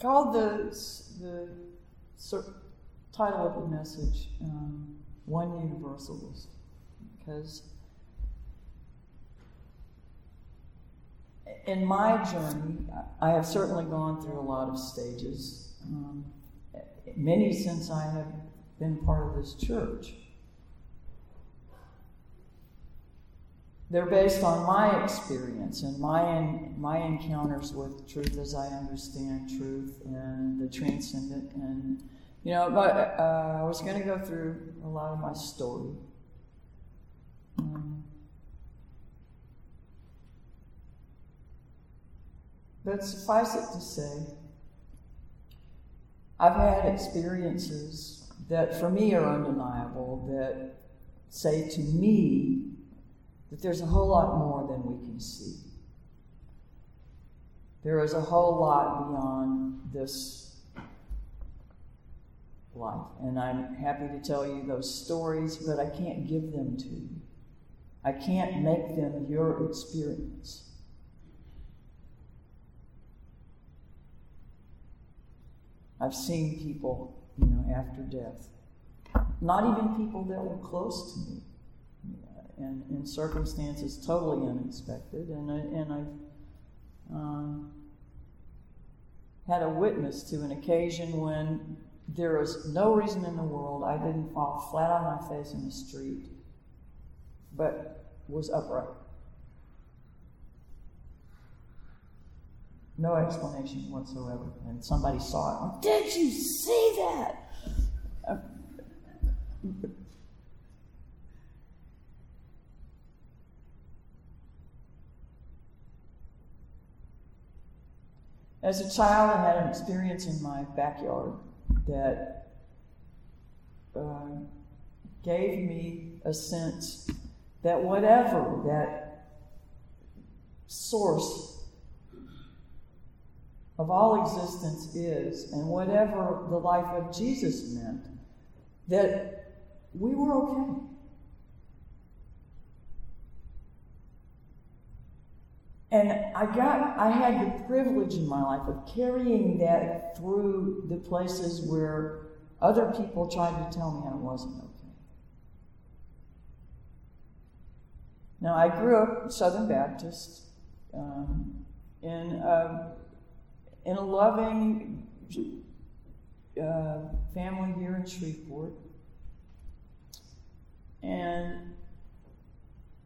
called the, the title of the message um, One Universalist because in my journey, I have certainly gone through a lot of stages, um, many since I have been part of this church. They're based on my experience and my, my encounters with truth as I understand truth and the transcendent. And, you know, but, uh, I was going to go through a lot of my story. Um, but suffice it to say, I've had experiences that for me are undeniable that say to me that there's a whole lot more than we can see. There is a whole lot beyond this life. And I'm happy to tell you those stories, but I can't give them to you. I can't make them your experience. I've seen people, you know, after death. Not even people that were close to me and in circumstances totally unexpected. And, I, and I've um, had a witness to an occasion when there was no reason in the world I didn't fall flat on my face in the street, but was upright. No explanation whatsoever. And somebody saw it. Did you see that? As a child, I had an experience in my backyard that uh, gave me a sense that whatever that source of all existence is, and whatever the life of Jesus meant, that we were okay. And I got, I had the privilege in my life of carrying that through the places where other people tried to tell me I wasn't okay. Now, I grew up Southern Baptist um, in, a, in a loving uh, family here in Shreveport. And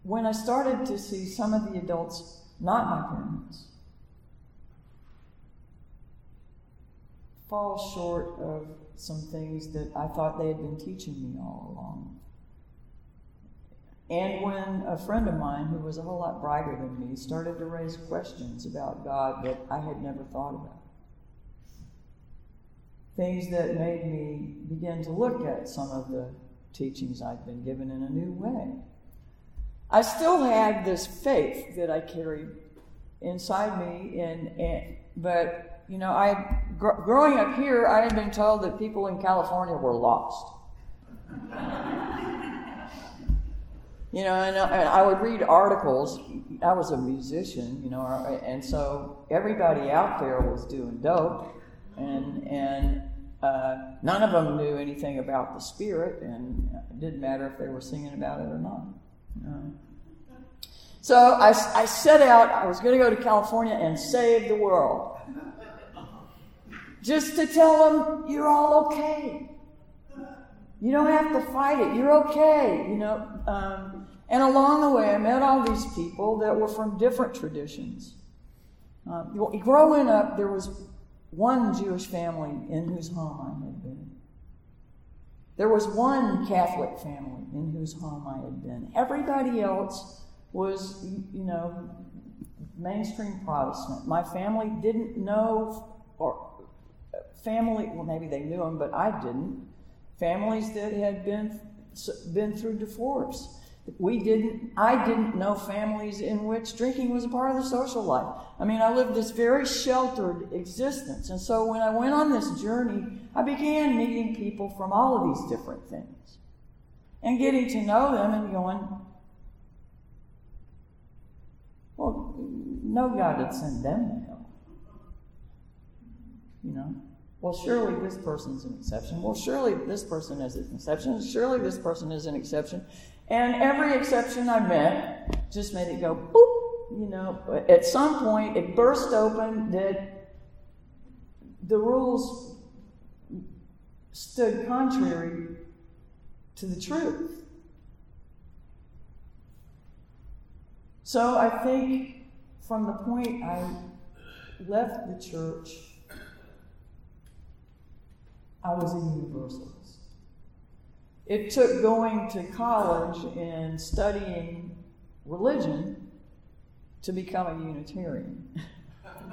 when I started to see some of the adults not my parents, fall short of some things that I thought they had been teaching me all along. And when a friend of mine, who was a whole lot brighter than me, started to raise questions about God that I had never thought about, things that made me begin to look at some of the teachings I'd been given in a new way. I still had this faith that I carried inside me, and, and but you know, I gr- growing up here, I had been told that people in California were lost. you know, and, and, I would read articles. I was a musician, you know, and so everybody out there was doing dope, and and uh, none of them knew anything about the spirit, and it didn't matter if they were singing about it or not. So I, I set out, I was going to go to California and save the world. Just to tell them, you're all okay. You don't have to fight it. You're okay. You know, um, and along the way, I met all these people that were from different traditions. Uh, growing up, there was one Jewish family in whose home I had been. There was one Catholic family in whose home I had been. Everybody else was, you know, mainstream Protestant. My family didn't know, or family, well, maybe they knew them, but I didn't. Families that had been, been through divorce. We didn't, I didn't know families in which drinking was a part of the social life. I mean, I lived this very sheltered existence. And so when I went on this journey, I began meeting people from all of these different things and getting to know them and going, well, no God would send them to hell. You know? Well, surely this person's an exception. Well, surely this person is an exception. Surely this person is an exception. And every exception I met just made it go boop. You know, at some point it burst open that the rules stood contrary to the truth. So I think from the point I left the church, I was a universalist. It took going to college and studying religion to become a Unitarian.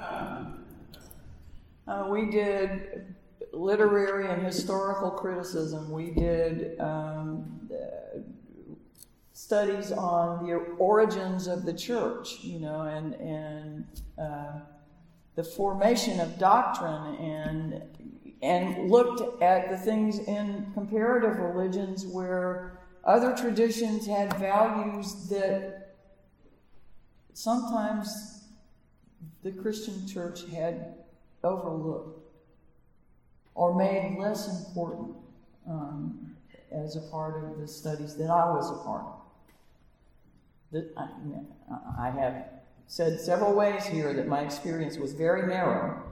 uh, we did literary and historical criticism. We did um, uh, studies on the origins of the church, you know, and and uh, the formation of doctrine, and and looked at the things in comparative religions where other traditions had values that sometimes the Christian church had overlooked or made less important um, as a part of the studies that I was a part of. That I, I have said several ways here that my experience was very narrow.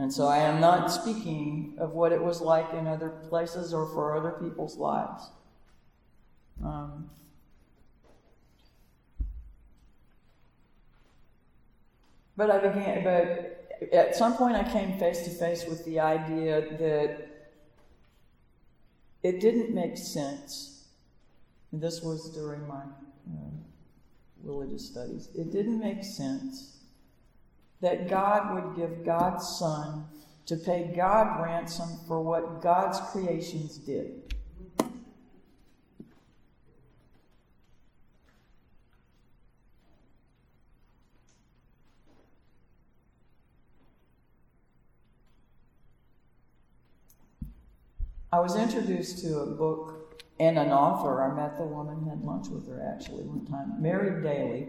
And so I am not speaking of what it was like in other places or for other people's lives. Um, but I began, but at some point I came face to face with the idea that it didn't make sense. This was during my uh, religious studies. It didn't make sense that God would give God's Son to pay God ransom for what God's creations did. I was introduced to a book and an author. I met the woman, had lunch with her actually one time, Mary Daly,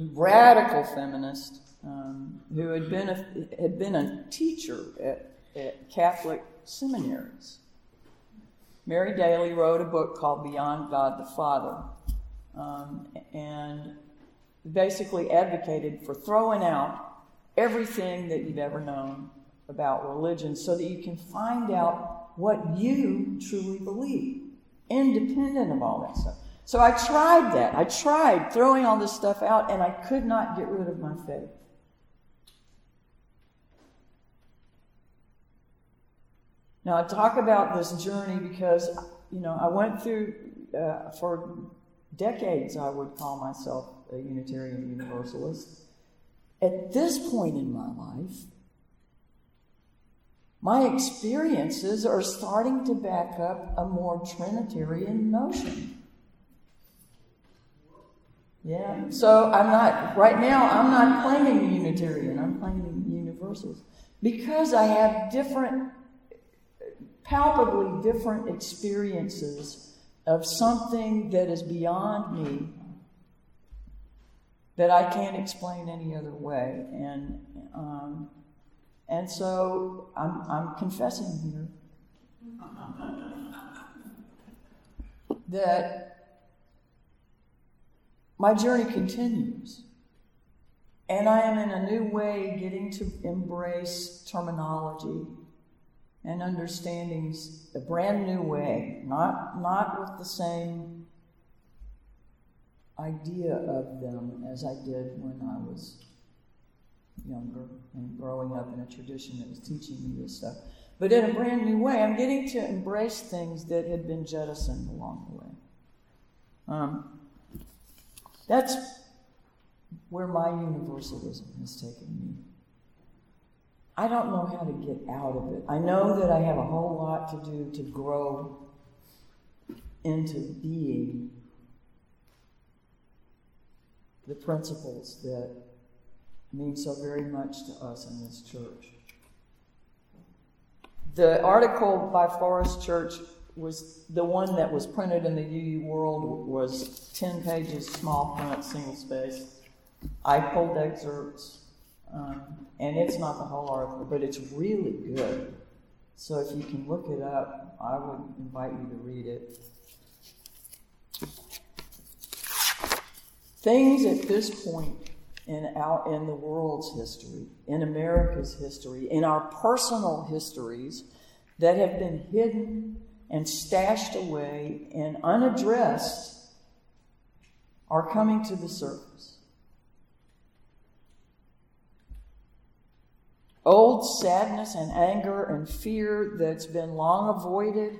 radical feminist um, who had been a, had been a teacher at, at Catholic seminaries. Mary Daly wrote a book called Beyond God the Father, um, and basically advocated for throwing out everything that you've ever known about religion so that you can find out what you truly believe, independent of all that stuff. So I tried that. I tried throwing all this stuff out, and I could not get rid of my faith. Now, I talk about this journey because, you know, I went through, uh, for decades, I would call myself a Unitarian Universalist. At this point in my life, my experiences are starting to back up a more Trinitarian notion. Yeah, so I'm not, right now, I'm not claiming Unitarian, I'm claiming Universalist. Because I have different, palpably different experiences of something that is beyond me that I can't explain any other way. And, um, and so I'm, I'm confessing here that my journey continues. And I am in a new way getting to embrace terminology and understandings a brand new way, not, not with the same idea of them as I did when I was younger and growing up in a tradition that was teaching me this stuff. But in a brand new way, I'm getting to embrace things that had been jettisoned along the way. Um, that's where my universalism has taken me. I don't know how to get out of it. I know that I have a whole lot to do to grow into being the principles that mean so very much to us in this church. The article by Forrest Church was the one that was printed in the UU World was 10 pages, small print, single space. I pulled excerpts, um, And it's not the whole article, but it's really good. So if you can look it up, I would invite you to read it. Things at this point in our in the world's history, in America's history, in our personal histories that have been hidden and stashed away and unaddressed are coming to the surface. Old sadness and anger and fear that's been long avoided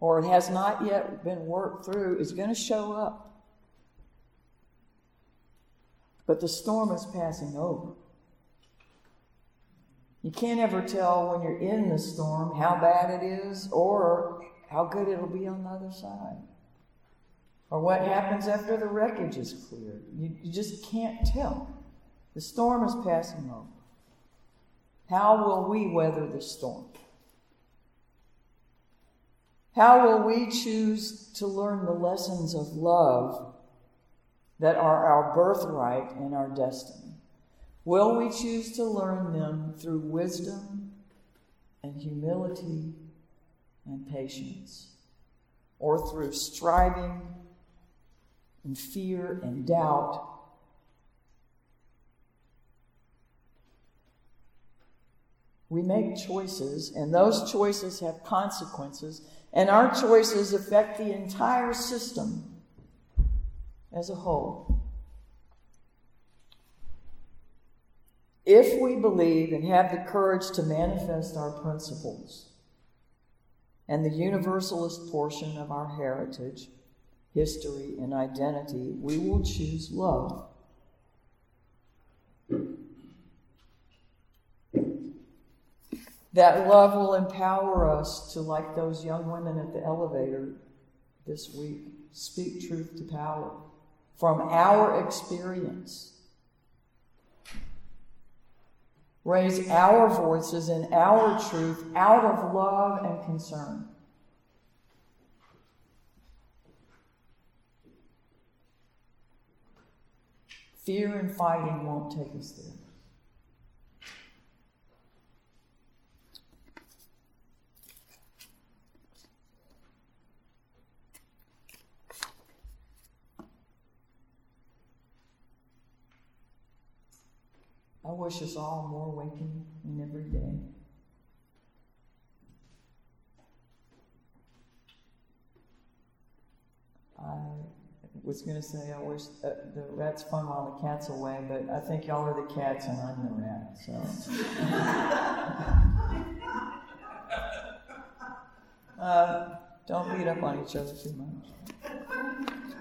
or has not yet been worked through is going to show up. But the storm is passing over. You can't ever tell when you're in the storm how bad it is or how good it'll be on the other side. Or what happens after the wreckage is cleared. You, you just can't tell. The storm is passing over. How will we weather the storm? How will we choose to learn the lessons of love that are our birthright and our destiny? Will we choose to learn them through wisdom and humility and patience, or through striving and fear and doubt? We make choices, and those choices have consequences, and our choices affect the entire system as a whole. If we believe and have the courage to manifest our principles and the universalist portion of our heritage, history, and identity, we will choose love. That love will empower us to, like those young women at the elevator this week, speak truth to power from our experience. Raise our voices in our truth out of love and concern. Fear and fighting won't take us there. I wish us all more waking in every day. I was going to say I wish uh, the rat's fun while the cat's away, but I think y'all are the cats and I'm the rat. So uh, don't beat up on each other too much.